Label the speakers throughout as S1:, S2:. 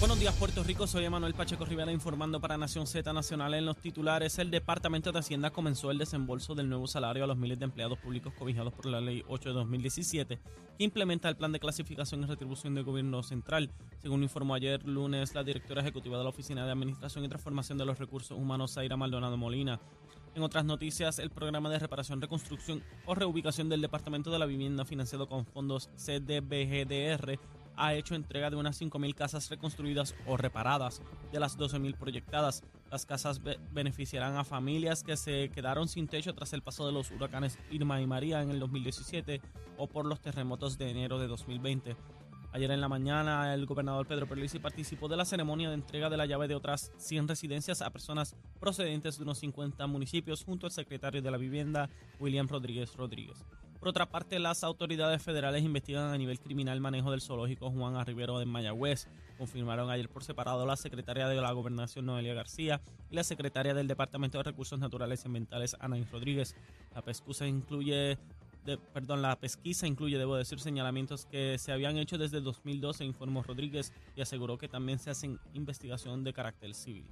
S1: Buenos días, Puerto Rico. Soy Emanuel Pacheco Rivera informando para Nación Z Nacional. En los titulares, el Departamento de Hacienda comenzó el desembolso del nuevo salario a los miles de empleados públicos cobijados por la Ley 8 de 2017, que implementa el plan de clasificación y retribución del gobierno central. Según informó ayer lunes la directora ejecutiva de la Oficina de Administración y Transformación de los Recursos Humanos, Zaira Maldonado Molina. En otras noticias, el programa de reparación, reconstrucción o reubicación del Departamento de la Vivienda financiado con fondos CDBGDR ha hecho entrega de unas 5.000 casas reconstruidas o reparadas de las 12.000 proyectadas. Las casas beneficiarán a familias que se quedaron sin techo tras el paso de los huracanes Irma y María en el 2017 o por los terremotos de enero de 2020. Ayer en la mañana, el gobernador Pedro Perlisi participó de la ceremonia de entrega de la llave de otras 100 residencias a personas procedentes de unos 50 municipios junto al secretario de la Vivienda, William Rodríguez Rodríguez. Por otra parte, las autoridades federales investigan a nivel criminal manejo del zoológico Juan Arribero de Mayagüez. Confirmaron ayer por separado la secretaria de la Gobernación Noelia García y la secretaria del Departamento de Recursos Naturales y Ambientales Anaís Rodríguez. La pesquisa incluye perdón, la pesquisa incluye, debo decir, señalamientos que se habían hecho desde 2012, informó Rodríguez, y aseguró que también se hacen investigación de carácter civil.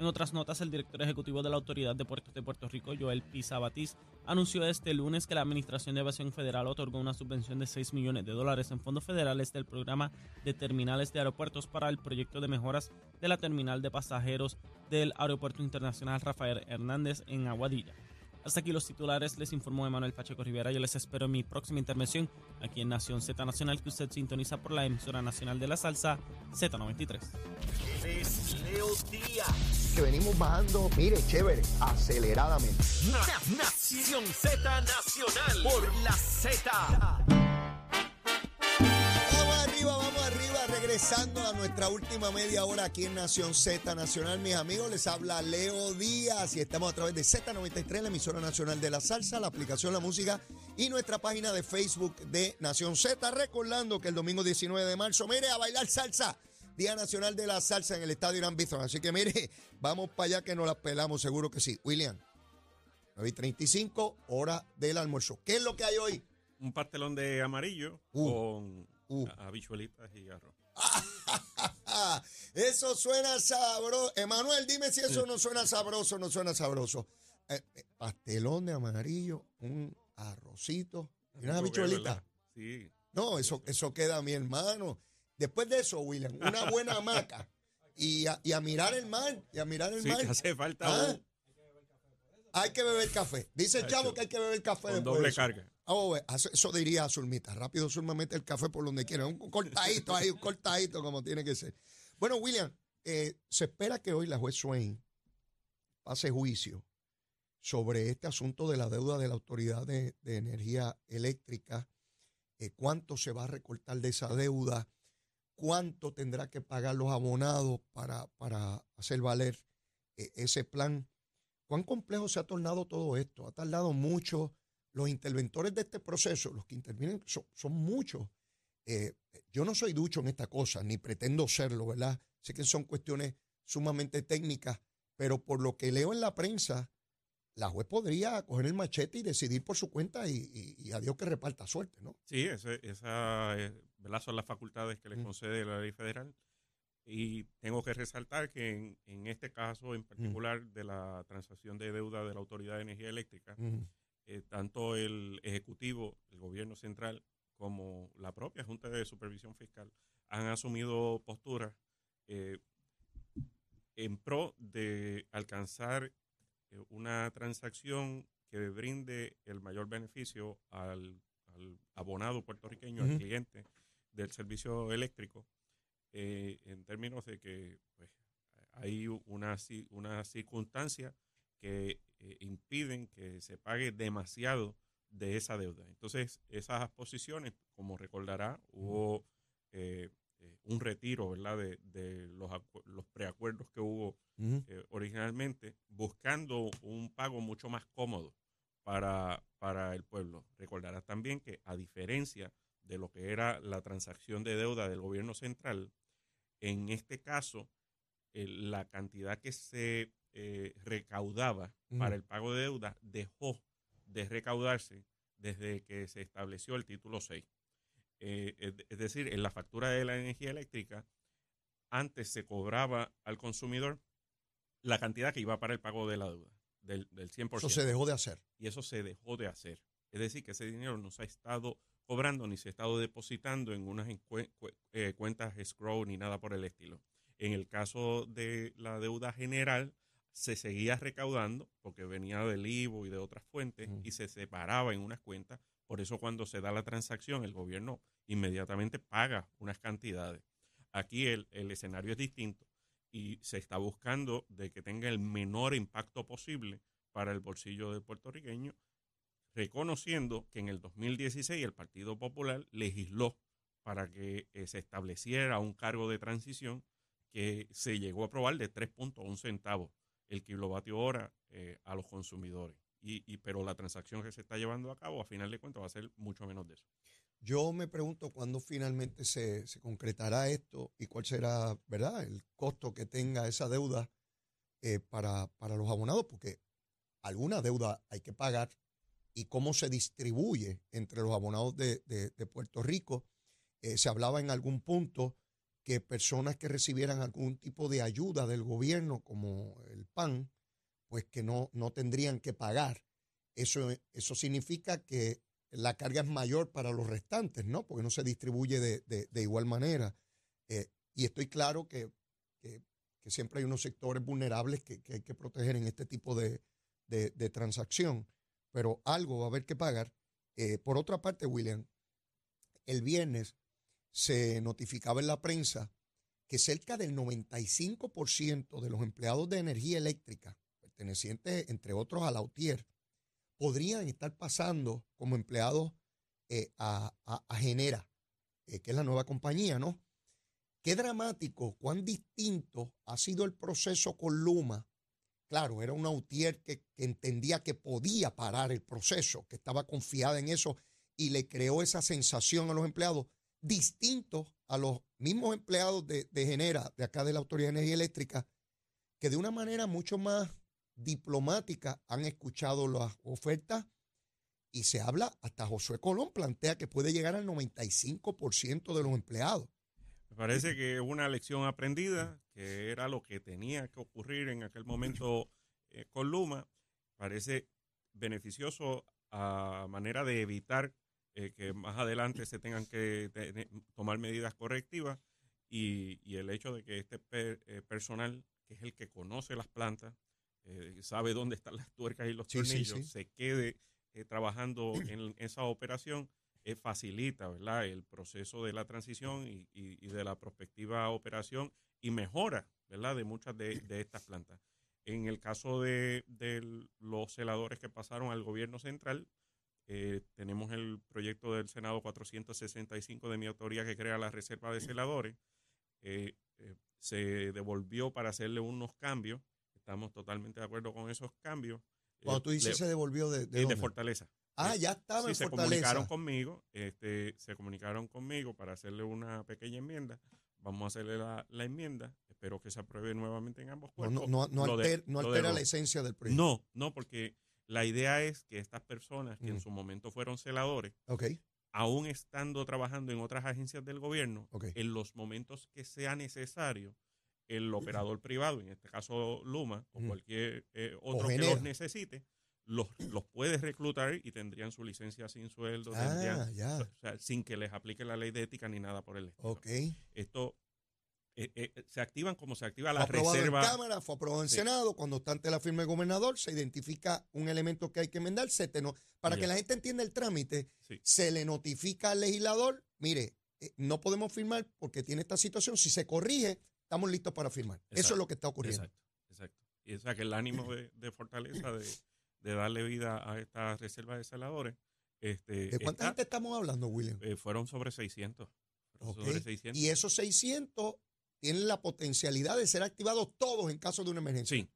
S1: En otras notas, el director ejecutivo de la Autoridad de Puertos de Puerto Rico, Joel Pisa Batiz, anunció este lunes que la Administración de Evasión Federal otorgó una subvención de 6 millones de dólares en fondos federales del programa de terminales de aeropuertos para el proyecto de mejoras de la terminal de pasajeros del Aeropuerto Internacional Rafael Hernández en Aguadilla. Hasta aquí los titulares, les informó Emanuel Pacheco Rivera. Yo les espero en mi próxima intervención aquí en Nación Z Nacional, que usted sintoniza por la emisora nacional de la salsa Z93.
S2: Es Leo
S3: Díaz. Que venimos bajando, mire, chévere, aceleradamente.
S2: Nación Z Nacional por la Z.
S3: regresando a nuestra última media hora aquí en Nación Z Nacional, mis amigos, les habla Leo Díaz y estamos a través de Z93, la emisora nacional de la salsa, la aplicación La Música y nuestra página de Facebook de Nación Z, recordando que el domingo 19 de marzo, mire, a bailar salsa. Día Nacional de la Salsa en el Estadio Irán Bithorn. Así que mire, vamos para allá que nos la pelamos, seguro que sí. William, 9.35, hora del almuerzo. ¿Qué es lo que hay hoy?
S4: Un pastelón de amarillo uh. con uh. habichuelitas y arroz.
S3: eso suena sabroso. Emanuel, dime si eso no suena sabroso, no suena sabroso. Eh, eh, pastelón de amarillo, un arrocito y una habichuelita.
S4: Sí.
S3: No, eso, eso queda mi hermano. Después de eso, William, una buena hamaca. Y a, y a mirar el mar, y a mirar el
S4: sí,
S3: mar.
S4: hace falta
S3: ¿Ah? Hay que beber café. Dice el chavo que hay que beber café
S4: con
S3: después
S4: doble carga.
S3: Oh, eso diría Zulmita. Rápido Zulma mete el café por donde quiera. Un cortadito ahí, un cortadito como tiene que ser. Bueno, William, eh, se espera que hoy la juez Swain pase juicio sobre este asunto de la deuda de la Autoridad de, Energía Eléctrica. Eh, ¿Cuánto se va a recortar de esa deuda? ¿Cuánto tendrá que pagar los abonados para, para hacer valer eh, ese plan? ¿Cuán complejo se ha tornado todo esto? Ha tardado mucho. Los interventores de este proceso, los que intervienen, son, muchos. Eh, yo no soy ducho en esta cosa, ni pretendo serlo, ¿verdad? Sé que son cuestiones sumamente técnicas, pero por lo que leo en la prensa, la juez podría coger el machete y decidir por su cuenta y, a Dios que reparta suerte, ¿no?
S4: Sí, esa, esa ¿verdad? son las facultades que le concede la ley federal. Y tengo que resaltar que en, este caso en particular de la transacción de deuda de la Autoridad de Energía Eléctrica, eh, tanto el Ejecutivo, el Gobierno Central, como la propia Junta de Supervisión Fiscal han asumido posturas eh, en pro de alcanzar eh, una transacción que brinde el mayor beneficio al, al abonado puertorriqueño, al cliente del servicio eléctrico, en términos de que pues, hay una, una circunstancia que eh, impiden que se pague demasiado de esa deuda. Entonces, esas posiciones, como recordará, hubo eh, eh, un retiro ¿verdad? de, de los, acu- los preacuerdos que hubo eh, originalmente, buscando un pago mucho más cómodo para, para el pueblo. Recordarás también que a diferencia de lo que era la transacción de deuda del gobierno central, en este caso, eh, la cantidad que se eh, recaudaba para el pago de deuda dejó de recaudarse desde que se estableció el título 6. Eh, es, decir, en la factura de la energía eléctrica, antes se cobraba al consumidor la cantidad que iba para el pago de la deuda, del, del 100%.
S3: Eso se dejó de hacer.
S4: y eso se dejó de hacer. Es decir, que ese dinero no se ha estado cobrando ni se ha estado depositando en unas eh, cuentas escrow ni nada por el estilo. En el caso de la deuda general, se seguía recaudando porque venía del IVO y de otras fuentes y se separaba en unas cuentas. Por eso cuando se da la transacción, el gobierno inmediatamente paga unas cantidades. Aquí el, el escenario es distinto y se está buscando de que tenga el menor impacto posible para el bolsillo del puertorriqueño, reconociendo que en el 2016 el Partido Popular legisló para que eh, se estableciera un cargo de transición que se llegó a aprobar de 3.1 centavos el kilovatio hora eh, a los consumidores. Y, pero la transacción que se está llevando a cabo, a final de cuentas, va a ser mucho menos de eso.
S3: Yo me pregunto cuándo finalmente se, se concretará esto y cuál será, ¿verdad?, el costo que tenga esa deuda eh, para, para los abonados, porque alguna deuda hay que pagar y cómo se distribuye entre los abonados de, de- de Puerto Rico. Eh, se hablaba en algún punto que personas que recibieran algún tipo de ayuda del gobierno, como el PAN, pues que no, no tendrían que pagar. Eso, eso significa que la carga es mayor para los restantes, ¿no? Porque no se distribuye de, de- igual manera. Eh, y estoy claro que, que- siempre hay unos sectores vulnerables que, que hay que proteger en este tipo de, de- de transacción, pero algo va a haber que pagar. Eh, por otra parte, William, el viernes se notificaba en la prensa que cerca del 95% de los empleados de energía eléctrica, pertenecientes, entre otros, a la UTIER, podrían estar pasando como empleados eh, a, a- Genera, eh, que es la nueva compañía, ¿no? Qué dramático, cuán distinto ha sido el proceso con Luma. Claro, era una UTIER que, que entendía que podía parar el proceso, que estaba confiada en eso y le creó esa sensación a los empleados, distinto a los mismos empleados de, de Genera, de acá de la Autoridad de Energía Eléctrica, que de una manera mucho más diplomática han escuchado las ofertas y se habla, hasta Josué Colón plantea que puede llegar al 95% de los empleados.
S4: Me parece que es una lección aprendida, que era lo que tenía que ocurrir en aquel momento eh, con Luma. Parece beneficioso a manera de evitar eh, que más adelante se tengan que tomar medidas correctivas y, y el hecho de que este per- eh, personal, que es el que conoce las plantas, eh, sabe dónde están las tuercas y los
S3: Sí,
S4: tornillos,
S3: sí.
S4: se quede eh, trabajando en esa operación, facilita ¿verdad? el proceso de la transición y, y- y de la prospectiva operación y mejora ¿verdad? de muchas de, de estas plantas. En el caso de, de los celadores que pasaron al gobierno central, eh, tenemos el proyecto del Senado 465 de mi autoría que crea la reserva de celadores. Eh, eh, se devolvió para hacerle unos cambios. Estamos totalmente de acuerdo con esos cambios.
S3: Cuando tú dices
S4: le-
S3: se devolvió de, de?
S4: Fortaleza.
S3: Ah, ya estaba
S4: sí,
S3: en
S4: se
S3: Fortaleza.
S4: comunicaron conmigo, este, se comunicaron conmigo para hacerle una pequeña enmienda. Vamos a hacerle la, la enmienda. Espero que se apruebe nuevamente en ambos cuerpos.
S3: no, no, no
S4: Lo de-
S3: alter- no
S4: lo
S3: altera la esencia del proyecto.
S4: No, no, porque la idea es que estas personas que
S3: Mm.
S4: en su momento fueron celadores, aún estando trabajando en otras agencias del gobierno, en los momentos que sea necesario, el operador privado, en este caso Luma o cualquier eh, otro que los necesite, los, los puede reclutar y tendrían su licencia sin sueldo,
S3: Ah,
S4: tendrían-
S3: ya.
S4: o sea, sin que les aplique la ley de ética ni nada por el estilo. Esto eh, eh, se activan como se activa
S3: Fue
S4: la
S3: aprobado en
S4: reserva.
S3: Cámara, fue aprobado en
S4: Sí.
S3: Senado. Cuando está ante la firma del gobernador, se identifica un elemento que hay que enmendar. Se te no- para que la gente entienda el trámite,
S4: Sí.
S3: se le notifica al legislador, mire, eh, no podemos firmar porque tiene esta situación. Si se corrige, estamos listos para firmar. Eso es lo que está ocurriendo.
S4: Exacto, exacto. Y o sea que el ánimo de, de fortaleza de, de darle vida a esta reserva de celadores. Este,
S3: ¿De cuánta gente estamos hablando, William?
S4: eh, fueron sobre 600. Fueron
S3: Ok.
S4: Sobre 600.
S3: Y esos 600 tienen la potencialidad de ser activados todos en caso de una emergencia.
S4: Sí.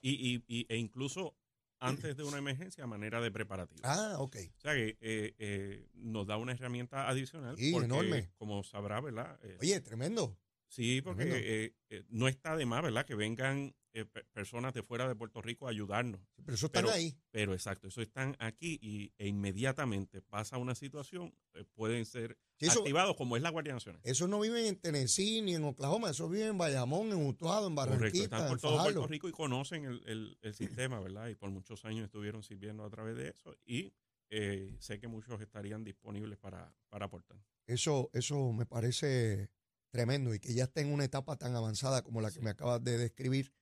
S4: Y, y, y- e incluso antes de una emergencia a manera de preparativo.
S3: Ah, ok.
S4: O sea que eh, eh, nos da una herramienta adicional.
S3: Sí,
S4: porque,
S3: enorme.
S4: Como sabrá, ¿verdad? Eh,
S3: Oye, tremendo.
S4: Sí, porque eh, eh, no está de más, ¿verdad? Que vengan eh, pe- personas de fuera de Puerto Rico a ayudarnos.
S3: Pero eso están
S4: Pero-
S3: ahí.
S4: Pero exacto, eso están aquí y, e inmediatamente pasa una situación, eh, pueden ser
S3: Sí, eso-
S4: activados como es la Guardia Nacional.
S3: Esos no viven en Tennessee ni en Oklahoma, esos viven en Bayamón, en Utuado, en
S4: Correcto,
S3: Barranquita,
S4: están por
S3: en
S4: todo
S3: Fajardo.
S4: Puerto Rico y conocen el, el- el sistema, ¿verdad? Y por muchos años estuvieron sirviendo a través de eso y eh, sé que muchos estarían disponibles para, para aportar.
S3: Eso, eso me parece tremendo y que ya está en una etapa tan avanzada como la que me acabas de describir.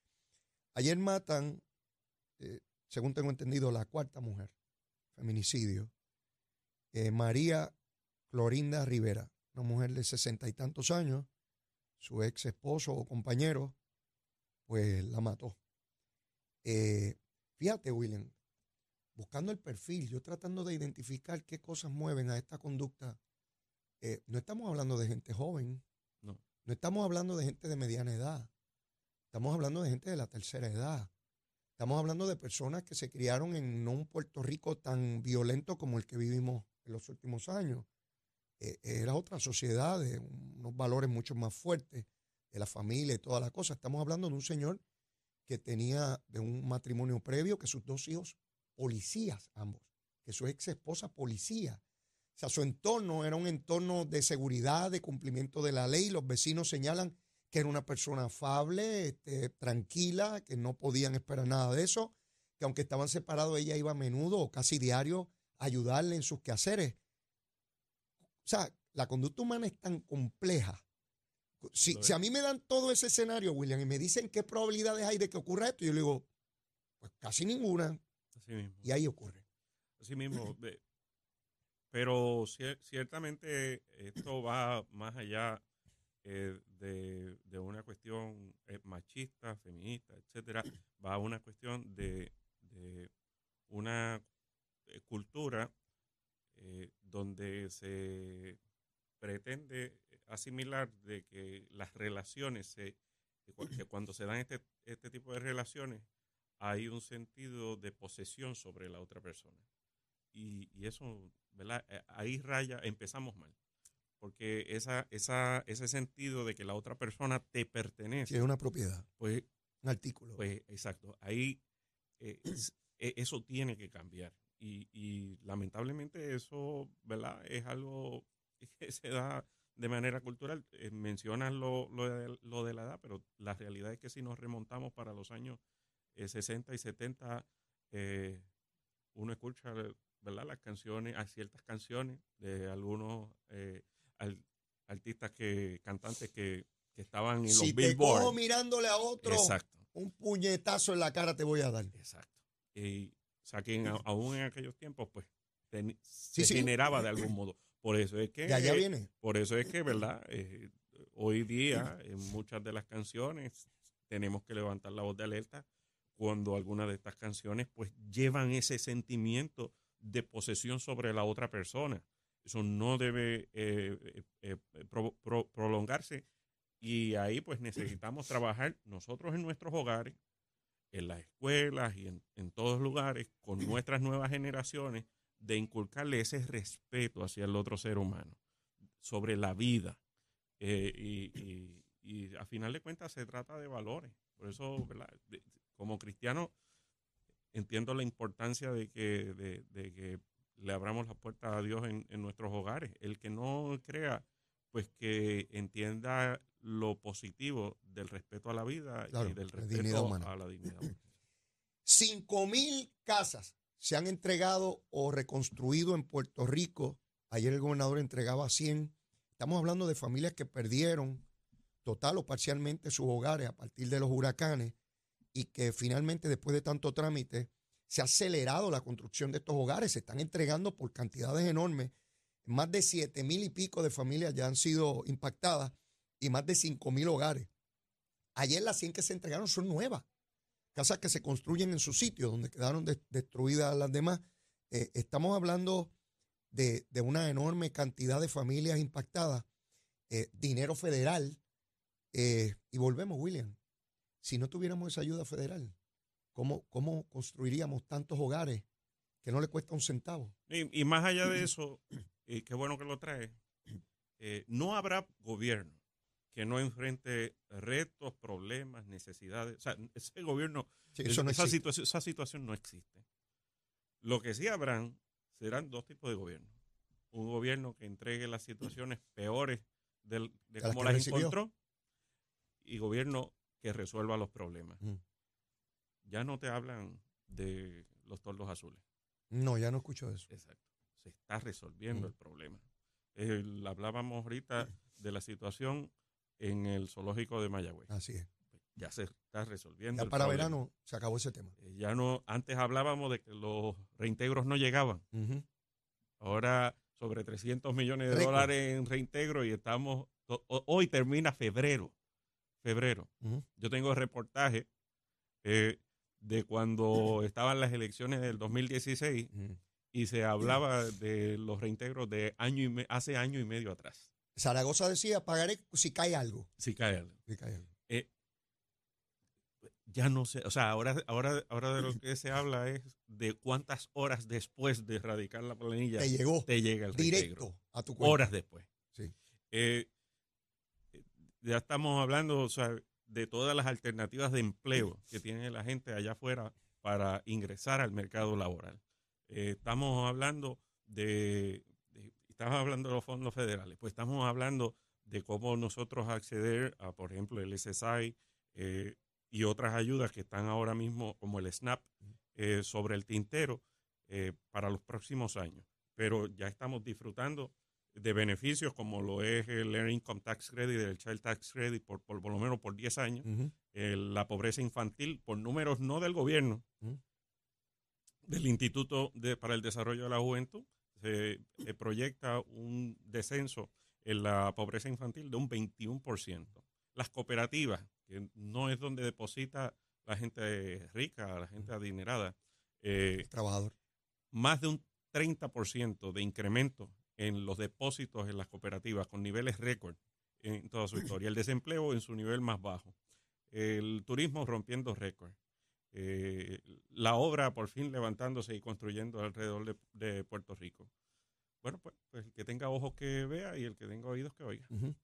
S3: Ayer matan, eh, según tengo entendido, la cuarta mujer, feminicidio, eh, María Clorinda Rivera, una mujer de sesenta y tantos años, su ex esposo o compañero, pues la mató. Eh, fíjate, William, buscando el perfil, yo tratando de identificar qué cosas mueven a esta conducta eh, no estamos hablando de gente joven.
S4: No.
S3: Estamos hablando de gente de mediana edad. Estamos hablando de gente de la tercera edad. Estamos hablando de personas que se criaron en un Puerto Rico tan violento como el que vivimos en los últimos años. Eh, era otra sociedad de unos valores mucho más fuertes de la familia y toda la cosa. Estamos hablando de un señor que tenía de un matrimonio previo, que sus dos hijos policías ambos, que su ex esposa policía. O sea, su entorno era un entorno de seguridad, de cumplimiento de la ley. Los vecinos señalan que era una persona afable, este, tranquila, que no podían esperar nada de eso, que aunque estaban separados, ella iba a menudo o casi diario a ayudarle en sus quehaceres. O sea, la conducta humana es tan compleja. Si, si a mí me dan todo ese escenario, William, y me dicen qué probabilidades hay de que ocurra esto, yo le digo, pues casi ninguna,
S4: Así mismo.
S3: y ahí ocurre.
S4: Así mismo. pero cier- ciertamente esto va más allá eh, de, de una cuestión eh, machista, feminista, etcétera. Va a una cuestión de, de una eh, cultura eh, donde se pretende asimilar de que las relaciones, se, que cuando se dan este, este tipo de relaciones, hay un sentido de posesión sobre la otra persona. Y, y eso, ¿verdad? Eh, Ahí raya, empezamos mal. Porque esa, esa, ese sentido de que la otra persona te pertenece,
S3: es una propiedad,
S4: pues,
S3: un artículo.
S4: pues exacto, ahí eh, es- eh, eso tiene que cambiar. Y, y lamentablemente eso, ¿verdad? Es algo que se da de manera cultural. Eh, mencionas lo, lo, de, lo de la edad, pero la realidad es que si nos remontamos para los años eh, 60 y 70, eh, uno escucha, ¿verdad? Las canciones, hay ciertas canciones de algunos eh, al- artistas que, cantantes que, que estaban en
S3: si
S4: los
S3: te cojo
S4: Billboard.
S3: mirándole a otro,
S4: Exacto.
S3: un puñetazo en la cara te voy a dar.
S4: Exacto. Y, o sea, que en- aún en aquellos tiempos, pues, ten-
S3: Sí,
S4: se
S3: sí.
S4: generaba de algún modo. Por eso es que,
S3: De allá viene.
S4: por eso es que, ¿verdad? Eh, hoy día, en muchas de las canciones, tenemos que levantar la voz de alerta cuando algunas de estas canciones, pues, llevan ese sentimiento de posesión sobre la otra persona. Eso no debe eh, eh, eh, pro- pro- prolongarse. Y ahí, pues, necesitamos trabajar nosotros en nuestros hogares, en las escuelas y en, en todos lugares con nuestras nuevas generaciones de inculcarle ese respeto hacia el otro ser humano, sobre la vida. Y, a final de cuentas se trata de valores. Por eso, como cristiano, entiendo la importancia de que, de, de que le abramos las puertas a Dios en, en nuestros hogares. El que no crea, pues que entienda lo positivo del respeto a la vida
S3: Claro,
S4: y del
S3: la
S4: respeto a la dignidad humana.
S3: Cinco mil casas se han entregado o reconstruido en Puerto Rico. Ayer el gobernador entregaba 100. Estamos hablando de familias que perdieron total o parcialmente sus hogares a partir de los huracanes y que finalmente después de tanto trámite se ha acelerado la construcción de estos hogares. Se están entregando por cantidades enormes. Más de 7 mil y pico de familias ya han sido impactadas y más de 5 mil hogares. Ayer las 100 que se entregaron son nuevas casas que se construyen en su sitio, donde quedaron de- destruidas las demás. Eh, estamos hablando de, de una enorme cantidad de familias impactadas, eh, dinero federal, eh, y volvemos, William. Si no tuviéramos esa ayuda federal, ¿cómo, cómo construiríamos tantos hogares que no le cuesta un centavo?
S4: Y, y más allá de eso, y qué bueno que lo trae, eh, no habrá gobierno que no enfrente retos, problemas, necesidades. O sea, ese gobierno,
S3: Sí, eso no
S4: esa, situación, esa situación no existe. Lo que sí habrán serán dos tipos de gobierno. Un gobierno que entregue las situaciones peores del- de cómo las encontró y gobierno que resuelva los problemas.
S3: Ujú.
S4: Ya no te hablan de los tordos azules.
S3: No, ya no escucho eso.
S4: Exacto. Se está resolviendo
S3: Ujú.
S4: el problema. El- hablábamos ahorita de la situación en el zoológico de Mayagüez.
S3: Así es.
S4: Ya se está resolviendo.
S3: Ya
S4: el
S3: para
S4: problema.
S3: verano se acabó ese tema.
S4: Eh, Ya no, antes hablábamos de que los reintegros no llegaban. Ahora sobre 300 millones de dólares en reintegro y estamos, ho- ho- hoy termina febrero. Febrero. Yo tengo reportaje eh, de cuando estaban las elecciones del 2016
S3: Ujú.
S4: y se hablaba de los reintegros de año y me- hace año y medio atrás.
S3: Zaragoza decía, pagaré si cae algo.
S4: Si cae algo.
S3: Si cae algo.
S4: Eh, ya no sé, o sea, ahora, ahora, ahora de lo que se habla es de cuántas horas después de erradicar la planilla
S3: Te llegó
S4: te llega el reintegro.
S3: directo a tu cuenta.
S4: Horas después.
S3: Sí.
S4: Eh, ya estamos hablando, de todas las alternativas de empleo que tiene la gente allá afuera para ingresar al mercado laboral. Eh, estamos hablando de, de- hablando de los fondos federales, pues estamos hablando de cómo nosotros acceder a, por ejemplo, el SSI eh, y otras ayudas que están ahora mismo, como el SNAP, eh, sobre el tintero eh, para los próximos años. Pero ya estamos disfrutando de beneficios como lo es el Earned Income Tax Credit, el Child Tax Credit, por, por, por lo menos por 10 años, el- la pobreza infantil, por números no del gobierno, del Instituto de- para el Desarrollo de la Juventud, se proyecta un descenso en la pobreza infantil de un 21%. Las cooperativas, que no es donde deposita la gente rica, la gente adinerada, eh,
S3: El trabajador.
S4: más de un 30% de incremento en los depósitos en las cooperativas con niveles récord en toda su historia. El desempleo en su nivel más bajo. El turismo rompiendo récord. Eh, la obra por fin levantándose y construyendo alrededor de, de Puerto Rico. Bueno, pues, pues el que tenga ojos que vea y el que tenga oídos que oiga.
S3: Ujú.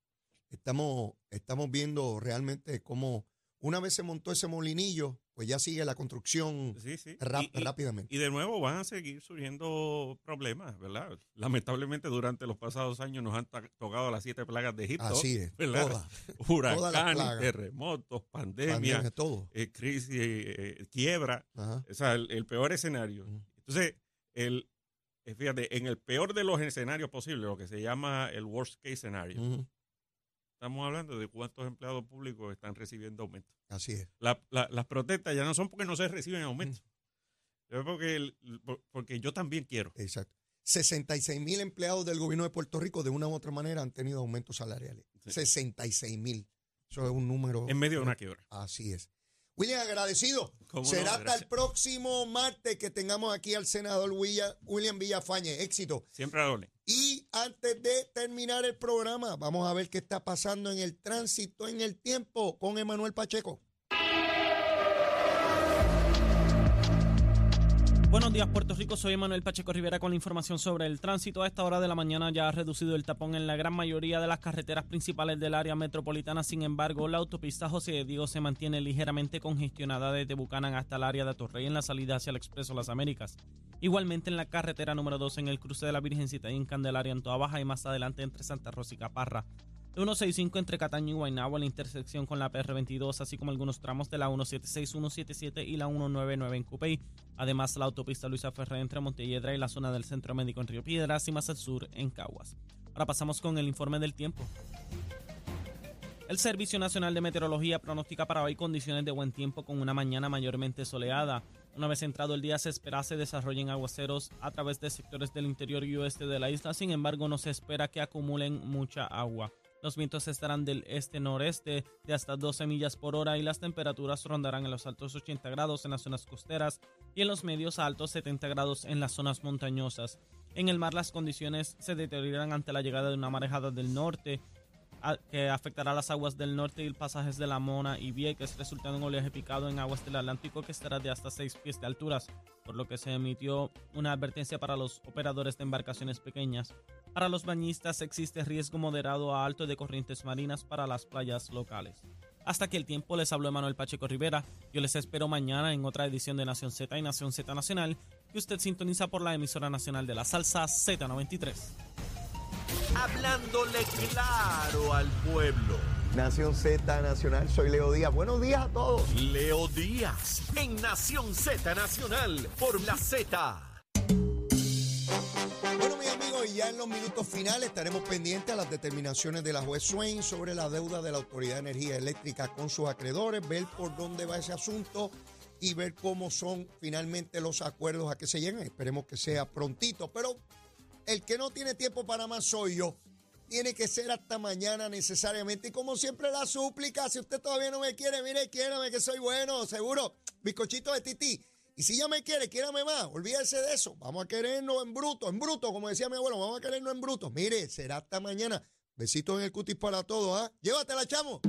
S3: Estamos, estamos viendo realmente cómo una vez se montó ese molinillo, pues ya sigue la construcción
S4: Sí, sí.
S3: rap-
S4: Y- y-
S3: rápidamente.
S4: Y de nuevo van a seguir surgiendo problemas, ¿verdad? Lamentablemente durante los pasados años nos han tocado las siete plagas de Egipto.
S3: Así es,
S4: Huracanes, terremotos, pandemia,
S3: pandemia, todo.
S4: eh, crisis, eh, quiebra.
S3: Ajá.
S4: O sea, el, el peor escenario. Entonces, el, eh, fíjate, en el peor de los escenarios posibles, lo que se llama el worst case scenario. Estamos hablando de cuántos empleados públicos están recibiendo aumento.
S3: Así es.
S4: La- la- las protestas ya no son porque no se reciben aumentos.
S3: Mm.
S4: Es porque, el- porque yo también quiero.
S3: Exacto. 66 mil empleados del gobierno de Puerto Rico de una u otra manera han tenido aumentos salariales.
S4: Sí.
S3: 66 mil. Eso es un número.
S4: En medio de una quiebra.
S3: Así es. William, agradecido.
S4: ¿Cómo no?
S3: Será hasta el próximo martes que tengamos aquí al senador William, William Villafañe. Éxito.
S4: Siempre a orden.
S3: Y antes de terminar el programa, vamos a ver qué está pasando en el tránsito, en el tiempo, con Emanuel Pacheco.
S1: Buenos días, Puerto Rico. Soy Manuel Pacheco Rivera con la información sobre el tránsito. A esta hora de la mañana ya ha reducido el tapón en la gran mayoría de las carreteras principales del área metropolitana. Sin embargo, la autopista José de Diego se mantiene ligeramente congestionada desde Bucanan hasta el área de Torrey en la salida hacia el Expreso Las Américas. Igualmente en la carretera número 2 en el cruce de la Virgencita y en Candelaria en Toa Baja y más adelante entre Santa Rosa y Caparra. De 165 entre Cataño y Guaynabo en la intersección con la PR22, así como algunos tramos de la 176, 177 y la 199 en Cupey. Además, la autopista Luisa Ferrer entre Montelledra y la zona del Centro Médico en Río Piedras y más al sur en Caguas. Ahora pasamos con el informe del tiempo. El Servicio Nacional de Meteorología pronostica para hoy condiciones de buen tiempo con una mañana mayormente soleada. Una vez entrado el día se espera se desarrollen aguaceros a través de sectores del interior y oeste de la isla, sin embargo no se espera que acumulen mucha agua. Los vientos estarán del este-noreste de hasta 12 millas por hora y las temperaturas rondarán en los altos 80 grados en las zonas costeras y en los medios a altos 70 grados en las zonas montañosas. En el mar las condiciones se deterioran ante la llegada de una marejada del norte que afectará las aguas del norte y pasajes de la Mona y Vieques, resultando en oleaje picado en aguas del Atlántico que estará de hasta 6 pies de alturas, por lo que se emitió una advertencia para los operadores de embarcaciones pequeñas. Para los bañistas existe riesgo moderado a alto de corrientes marinas para las playas locales. Hasta que el tiempo les habló Manuel Pacheco Rivera. Yo les espero mañana en otra edición de Nación Z y Nación Z Nacional, que usted sintoniza por la emisora nacional de la salsa Z93
S2: hablándole claro al pueblo.
S3: Nación Z Nacional, soy Leo Díaz. Buenos días a todos.
S2: Leo Díaz, en Nación Z Nacional, por la Z.
S3: Bueno, mis amigos, y ya en los minutos finales estaremos pendientes a las determinaciones de la juez Swain sobre la deuda de la Autoridad de Energía Eléctrica con sus acreedores, ver por dónde va ese asunto y ver cómo son finalmente los acuerdos a que se lleguen. Esperemos que sea prontito, pero el que no tiene tiempo para más soy yo. Tiene que ser hasta mañana necesariamente. Y como siempre la súplica, si usted todavía no me quiere, mire, quiérame que soy bueno, seguro. Bizcochito de tití. Y si ya me quiere, quiérame más. Olvídese de eso. Vamos a querernos en bruto, en bruto, como decía mi abuelo. Vamos a querernos en bruto. Mire, será hasta mañana. Besitos en el cutis para todos, ¿ah? Llévatela, chamo.